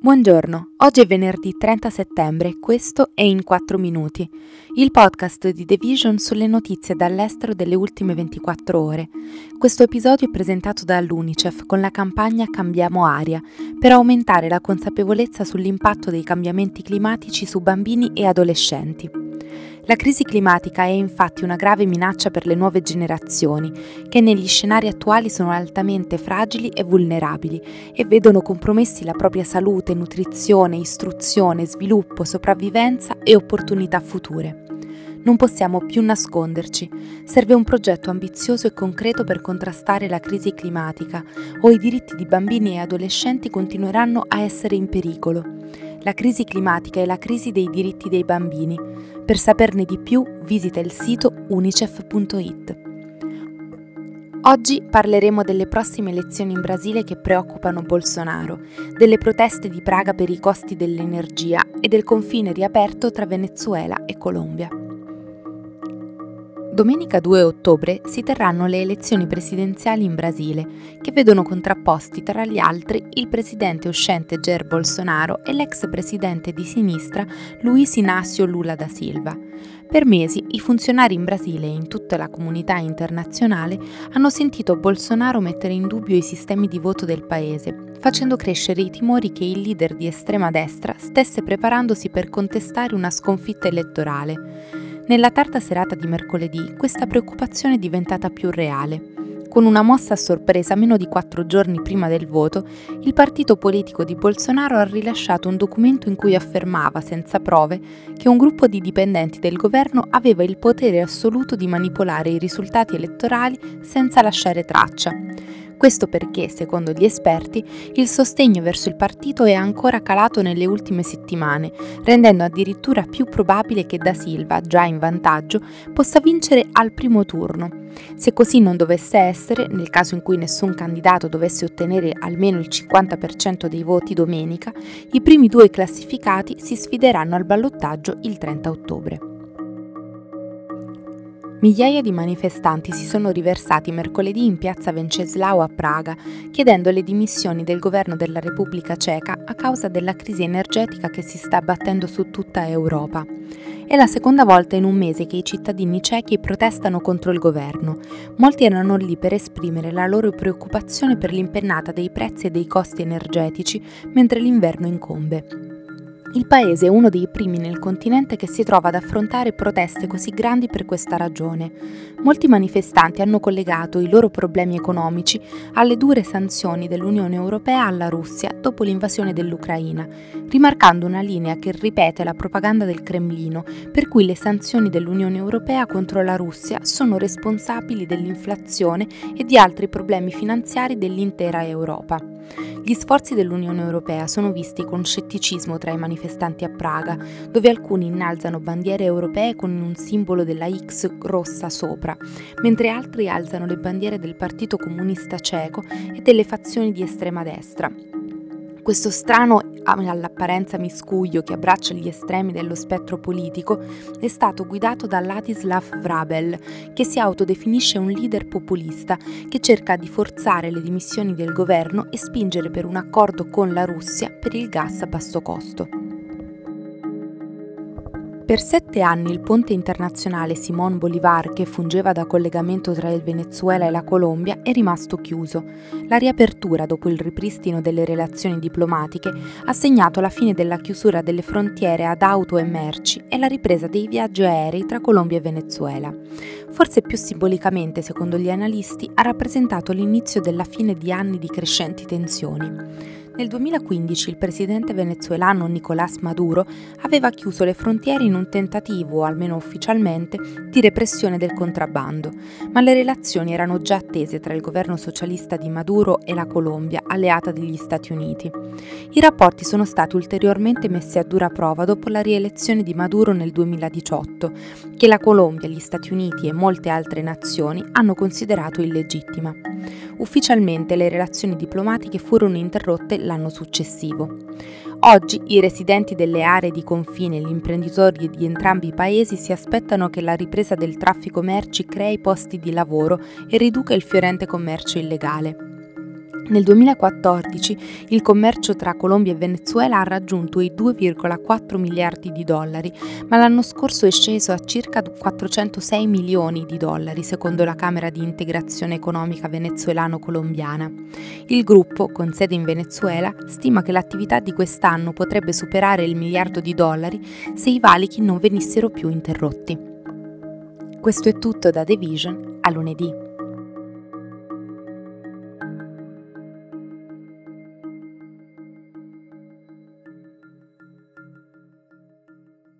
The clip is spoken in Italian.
Buongiorno, oggi è venerdì 30 settembre questo è In 4 Minuti, il podcast di The Vision sulle notizie dall'estero delle ultime 24 ore. Questo episodio è presentato dall'UNICEF con la campagna Cambiamo aria, per aumentare la consapevolezza sull'impatto dei cambiamenti climatici su bambini e adolescenti. La crisi climatica è infatti una grave minaccia per le nuove generazioni, che negli scenari attuali sono altamente fragili e vulnerabili e vedono compromessi la propria salute, nutrizione, istruzione, sviluppo, sopravvivenza e opportunità future. Non possiamo più nasconderci. Serve un progetto ambizioso e concreto per contrastare la crisi climatica o i diritti di bambini e adolescenti continueranno a essere in pericolo. La crisi climatica è la crisi dei diritti dei bambini. Per saperne di più visita il sito unicef.it. Oggi parleremo delle prossime elezioni in Brasile che preoccupano Bolsonaro, delle proteste di Praga per i costi dell'energia e del confine riaperto tra Venezuela e Colombia. Domenica 2 ottobre si terranno le elezioni presidenziali in Brasile, che vedono contrapposti tra gli altri il presidente uscente Jair Bolsonaro e l'ex presidente di sinistra Luiz Inácio Lula da Silva. Per mesi i funzionari in Brasile e in tutta la comunità internazionale hanno sentito Bolsonaro mettere in dubbio i sistemi di voto del paese, facendo crescere i timori che il leader di estrema destra stesse preparandosi per contestare una sconfitta elettorale. Nella tarda serata di mercoledì questa preoccupazione è diventata più reale. Con una mossa a sorpresa meno di quattro giorni prima del voto, il partito politico di Bolsonaro ha rilasciato un documento in cui affermava, senza prove, che un gruppo di dipendenti del governo aveva il potere assoluto di manipolare i risultati elettorali senza lasciare traccia. Questo perché, secondo gli esperti, il sostegno verso il partito è ancora calato nelle ultime settimane, rendendo addirittura più probabile che Da Silva, già in vantaggio, possa vincere al primo turno. Se così non dovesse essere, nel caso in cui nessun candidato dovesse ottenere almeno il 50% dei voti domenica, i primi due classificati si sfideranno al ballottaggio il 30 ottobre. Migliaia di manifestanti si sono riversati mercoledì in piazza Venceslao a Praga, chiedendo le dimissioni del governo della Repubblica Ceca a causa della crisi energetica che si sta abbattendo su tutta Europa. È la seconda volta in un mese che i cittadini cechi protestano contro il governo. Molti erano lì per esprimere la loro preoccupazione per l'impennata dei prezzi e dei costi energetici mentre l'inverno incombe. Il paese è uno dei primi nel continente che si trova ad affrontare proteste così grandi per questa ragione. Molti manifestanti hanno collegato i loro problemi economici alle dure sanzioni dell'Unione Europea alla Russia dopo l'invasione dell'Ucraina, rimarcando una linea che ripete la propaganda del Cremlino, per cui le sanzioni dell'Unione Europea contro la Russia sono responsabili dell'inflazione e di altri problemi finanziari dell'intera Europa. Gli sforzi dell'Unione Europea sono visti con scetticismo tra i manifestanti a Praga, dove alcuni innalzano bandiere europee con un simbolo della X rossa sopra, mentre altri alzano le bandiere del Partito Comunista Ceco e delle fazioni di estrema destra. Questo strano all'apparenza miscuglio che abbraccia gli estremi dello spettro politico è stato guidato da Ladislav Vrabel, che si autodefinisce un leader populista che cerca di forzare le dimissioni del governo e spingere per un accordo con la Russia per il gas a basso costo. Per sette anni il ponte internazionale Simón Bolívar, che fungeva da collegamento tra il Venezuela e la Colombia, è rimasto chiuso. La riapertura, dopo il ripristino delle relazioni diplomatiche, ha segnato la fine della chiusura delle frontiere ad auto e merci e la ripresa dei viaggi aerei tra Colombia e Venezuela. Forse più simbolicamente, secondo gli analisti, ha rappresentato l'inizio della fine di anni di crescenti tensioni. Nel 2015 il presidente venezuelano Nicolás Maduro aveva chiuso le frontiere in un tentativo, almeno ufficialmente, di repressione del contrabbando, ma le relazioni erano già attese tra il governo socialista di Maduro e la Colombia, alleata degli Stati Uniti. I rapporti sono stati ulteriormente messi a dura prova dopo la rielezione di Maduro nel 2018, che la Colombia, gli Stati Uniti e molte altre nazioni hanno considerato illegittima. Ufficialmente le relazioni diplomatiche furono interrotte l'anno successivo. Oggi i residenti delle aree di confine e gli imprenditori di entrambi i paesi si aspettano che la ripresa del traffico merci crei posti di lavoro e riduca il fiorente commercio illegale. Nel 2014 il commercio tra Colombia e Venezuela ha raggiunto i 2,4 miliardi di dollari, ma l'anno scorso è sceso a circa 406 milioni di dollari, secondo la Camera di integrazione economica venezuelano-colombiana. Il gruppo, con sede in Venezuela, stima che l'attività di quest'anno potrebbe superare il miliardo di dollari se i valichi non venissero più interrotti. Questo è tutto da The Vision a lunedì.